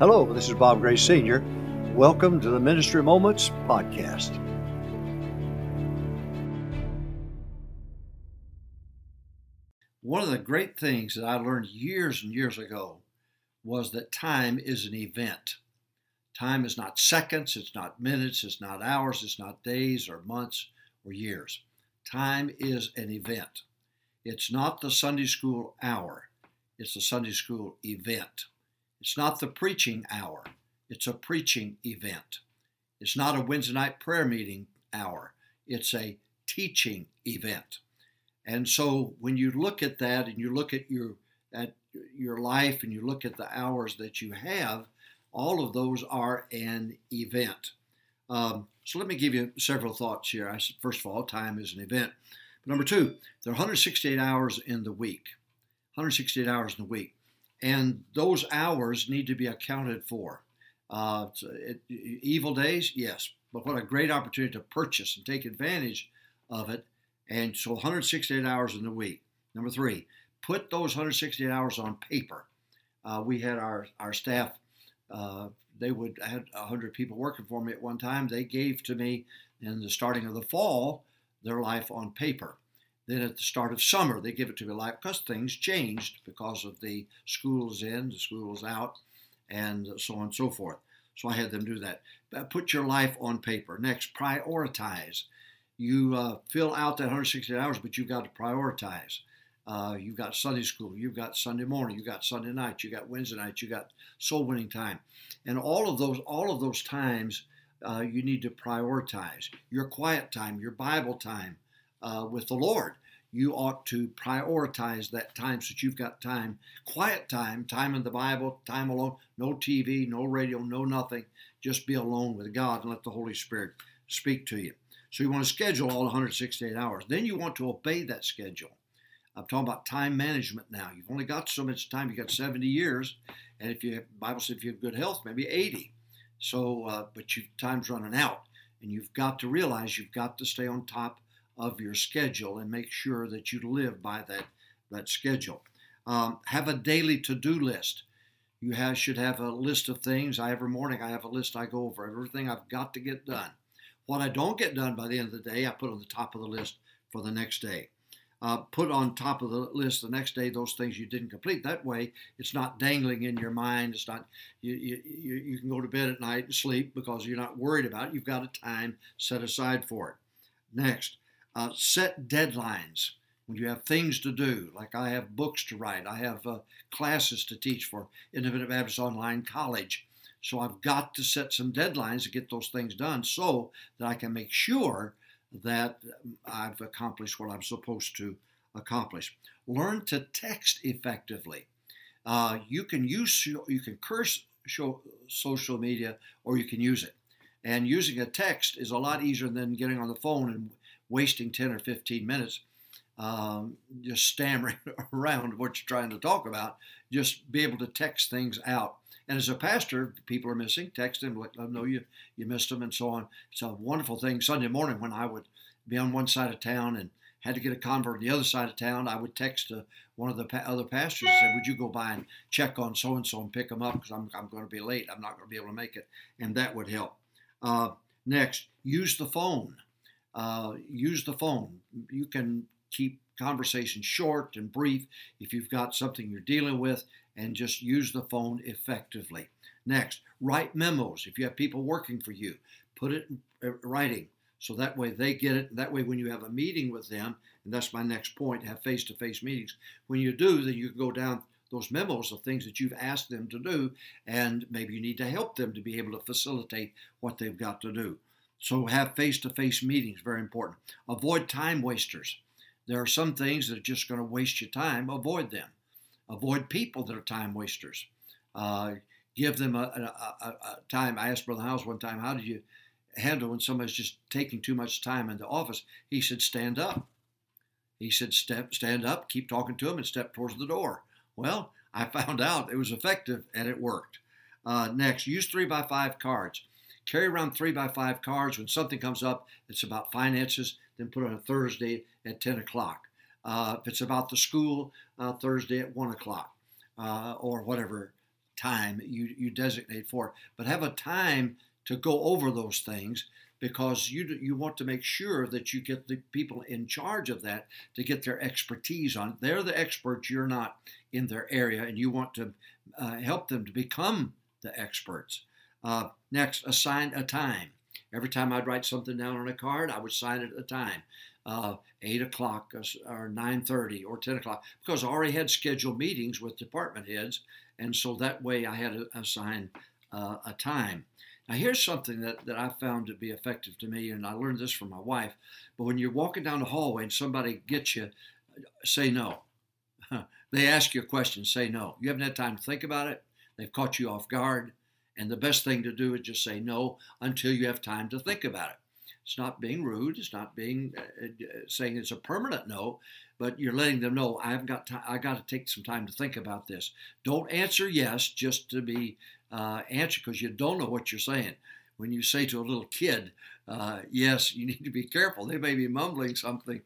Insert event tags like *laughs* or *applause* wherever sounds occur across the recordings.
Hello, this is Bob Gray Sr. Welcome to the Ministry Moments podcast. One of the great things that I learned years and years ago was that time is an event. Time is not seconds, it's not minutes, it's not hours, it's not days or months or years. Time is an event. It's not the Sunday school hour, it's the Sunday school event. It's not the preaching hour, it's a preaching event. It's not a Wednesday night prayer meeting hour, it's a teaching event. And so when you look at that and you look at your at your life and you look at the hours that you have, all of those are an event. Um, so let me give you several thoughts here. I, first of all, time is an event. But number two, there are 168 hours in the week. 168 hours in the week and those hours need to be accounted for. Uh, it, evil days, yes, but what a great opportunity to purchase and take advantage of it. And so 168 hours in the week. Number three, put those 168 hours on paper. Uh, we had our, our staff, uh, they would I had 100 people working for me at one time. They gave to me in the starting of the fall their life on paper. Then at the start of summer, they give it to me live because things changed because of the schools in, the schools out, and so on and so forth. So I had them do that. Put your life on paper. Next, prioritize. You uh, fill out that 160 hours, but you've got to prioritize. Uh, you've got Sunday school, you've got Sunday morning, you've got Sunday night, you've got Wednesday night, you've got soul winning time, and all of those, all of those times, uh, you need to prioritize your quiet time, your Bible time, uh, with the Lord. You ought to prioritize that time so that you've got time, quiet time, time in the Bible, time alone, no TV, no radio, no nothing. Just be alone with God and let the Holy Spirit speak to you. So you want to schedule all 168 hours. Then you want to obey that schedule. I'm talking about time management now. You've only got so much time. You've got 70 years, and if you have, Bible says if you have good health, maybe 80. So, uh, but you, time's running out, and you've got to realize you've got to stay on top of your schedule and make sure that you live by that, that schedule. Um, have a daily to do list. You have, should have a list of things. I every morning I have a list I go over everything I've got to get done. What I don't get done by the end of the day, I put on the top of the list for the next day. Uh, put on top of the list the next day those things you didn't complete. That way, it's not dangling in your mind. It's not you, you, you can go to bed at night and sleep because you're not worried about it. You've got a time set aside for it. Next, uh, set deadlines when you have things to do, like I have books to write, I have uh, classes to teach for Independent Baptist Online College. So I've got to set some deadlines to get those things done so that I can make sure that I've accomplished what I'm supposed to accomplish. Learn to text effectively. Uh, you can use you can curse show, social media or you can use it. And using a text is a lot easier than getting on the phone and wasting 10 or 15 minutes um, just stammering *laughs* around what you're trying to talk about. Just be able to text things out. And as a pastor, people are missing, text them, let them know you, you missed them, and so on. It's a wonderful thing. Sunday morning, when I would be on one side of town and had to get a convert on the other side of town, I would text uh, one of the pa- other pastors and say, Would you go by and check on so and so and pick them up because I'm, I'm going to be late. I'm not going to be able to make it. And that would help. Uh, next, use the phone uh, use the phone. You can keep conversations short and brief if you've got something you're dealing with, and just use the phone effectively. Next, write memos. If you have people working for you, put it in uh, writing so that way they get it. That way, when you have a meeting with them, and that's my next point, have face to face meetings. When you do, then you can go down those memos of things that you've asked them to do, and maybe you need to help them to be able to facilitate what they've got to do. So have face-to-face meetings, very important. Avoid time wasters. There are some things that are just going to waste your time. Avoid them. Avoid people that are time wasters. Uh, give them a, a, a, a, time. I asked Brother House one time, how do you handle when somebody's just taking too much time in the office? He said, stand up. He said, step, stand up, keep talking to him, and step towards the door. Well, I *laughs* found out it was effective and it worked. Uh, next, use three by five cards. Carry around three by five cards. When something comes up that's about finances, then put it on a Thursday at 10 o'clock. Uh, if it's about the school, uh, Thursday at 1 o'clock uh, or whatever time you, you designate for it, but have a time to go over those things because you you want to make sure that you get the people in charge of that to get their expertise on. They're the experts. You're not in their area, and you want to uh, help them to become the experts. Uh, next, assign a time. Every time I'd write something down on a card, I would sign it at a time. Uh, 8 o'clock or 9.30 or 10 o'clock because I already had scheduled meetings with department heads and so that way I had to assign uh, a time. Now, here's something that, that I found to be effective to me, and I learned this from my wife. But when you're walking down the hallway and somebody gets you, say no. *laughs* they ask you a question, say no. You haven't had time to think about it, they've caught you off guard, and the best thing to do is just say no until you have time to think about it. It's not being rude, it's not being uh, uh saying it's a permanent no, but you're letting them know I haven't got time. I got to take some time to think about this. Don't answer yes just to be uh, answer because you don't know what you're saying. When you say to a little kid, uh, yes, you need to be careful. They may be mumbling something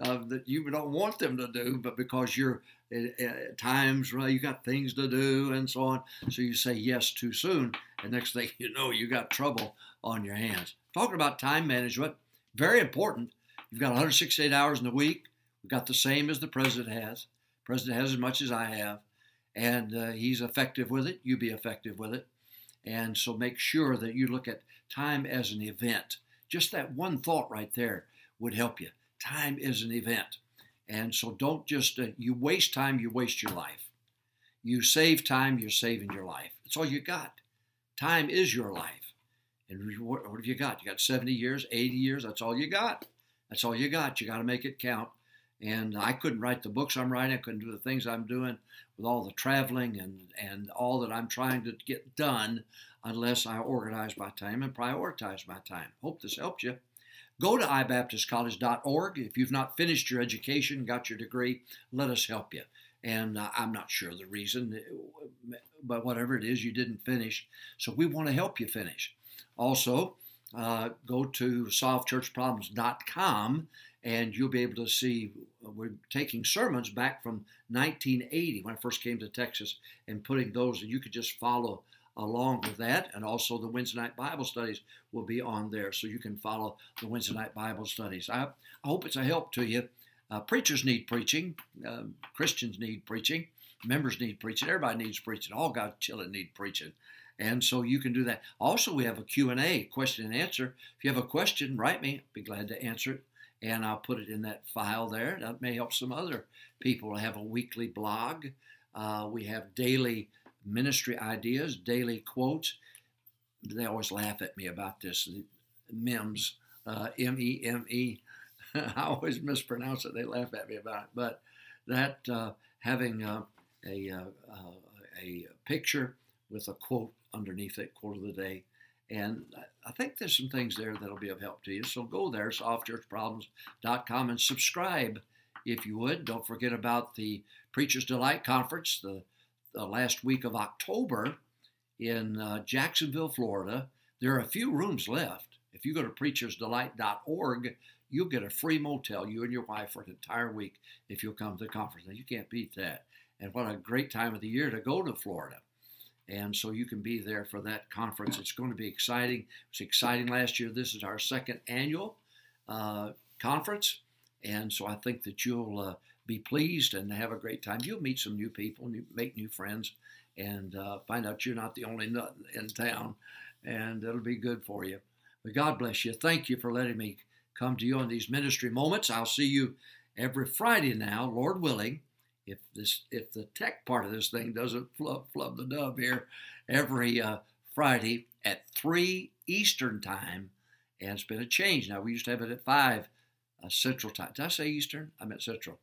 uh, that you don't want them to do, but because you're at times well, you got things to do and so on, so you say yes too soon, and next thing you know, you got trouble on your hands. Talking about time management, very important. You've got 168 hours in the week. We've got the same as the president has. The president has as much as I have and uh, he's effective with it. You be effective with it. And so make sure that you look at time as an event. Just that one thought right there would help you. Time is an event. And so don't just, uh, you waste time, you waste your life. You save time, you're saving your life. That's all you got. Time is your life. And what, have you got? You got 70 years, 80 years, that's all you got. That's all you got. You got to make it count. And I couldn't write the books I'm writing. I couldn't do the things I'm doing with all the traveling and, and all that I'm trying to get done unless I organize my time and prioritize my time. Hope this helped you. Go to ibaptistcollege.org. If you've not finished your education, got your degree, let us help you. And uh, I'm not sure the reason, but whatever it is, you didn't finish. So we want to help you finish. Also, uh, go to solvechurchproblems.com and you'll be able to see uh, we're taking sermons back from 1980 when I first came to Texas and putting those, and you could just follow along with that. And also the Wednesday night Bible studies will be on there, so you can follow the Wednesday night Bible studies. I, I hope it's a help to you. Uh, preachers need preaching. Uh, Christians need preaching. Members need preaching. Everybody needs preaching. All God's children need preaching. And so you can do that. Also, we have a Q&A, question and answer. If you have a question, write me. I'd be glad to answer it and I'll put it in that file there. That may help some other people. I have a weekly blog. Uh, we have daily ministry ideas, daily quotes. They always laugh at me about this. MEMS, uh, M E M E. *laughs* I always mispronounce it. They laugh at me about it. But that uh, having a, a, uh, a picture with a quote underneath it, quote of the day, and I think there's some things there that'll be of help to you. So go there, solvechurchproblems.com, and subscribe if you would. Don't forget about the Preacher's Delight Conference, the, the last week of October in uh, Jacksonville, Florida. There are a few rooms left. If you go to preachersdelight.org, you'll get a free motel, you and your wife, for an entire week if you'll come to the conference. Now, you can't beat that. And what a great time of the year to go to Florida. And so you can be there for that conference. It's going to be exciting. It was exciting last year. This is our second annual uh, conference. And so I think that you'll uh, be pleased and have a great time. You'll meet some new people, new, make new friends, and uh, find out you're not the only nut in town. And it'll be good for you. But God bless you. Thank you for letting me come to you on these ministry moments. I'll see you every Friday now, Lord willing if this if the tech part of this thing doesn't flub flub the dub here every uh, Friday at three Eastern time, and it's been a change now. We used to have it at five uh, Central time. Did I say Eastern? I meant Central.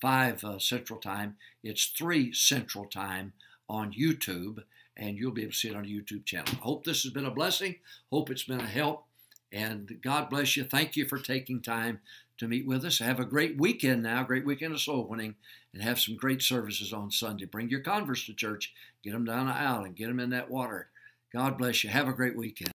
Five uh, Central time. It's three Central time on YouTube, and you'll be able to see it on YouTube channel. I hope this has been a blessing. Hope it's been a help. And God bless you. Thank you for taking time to meet with us. Have a great weekend now, great weekend of soul winning, and have some great services on Sunday. Bring your converts to church, get them down the aisle, and get them in that water. God bless you. Have a great weekend.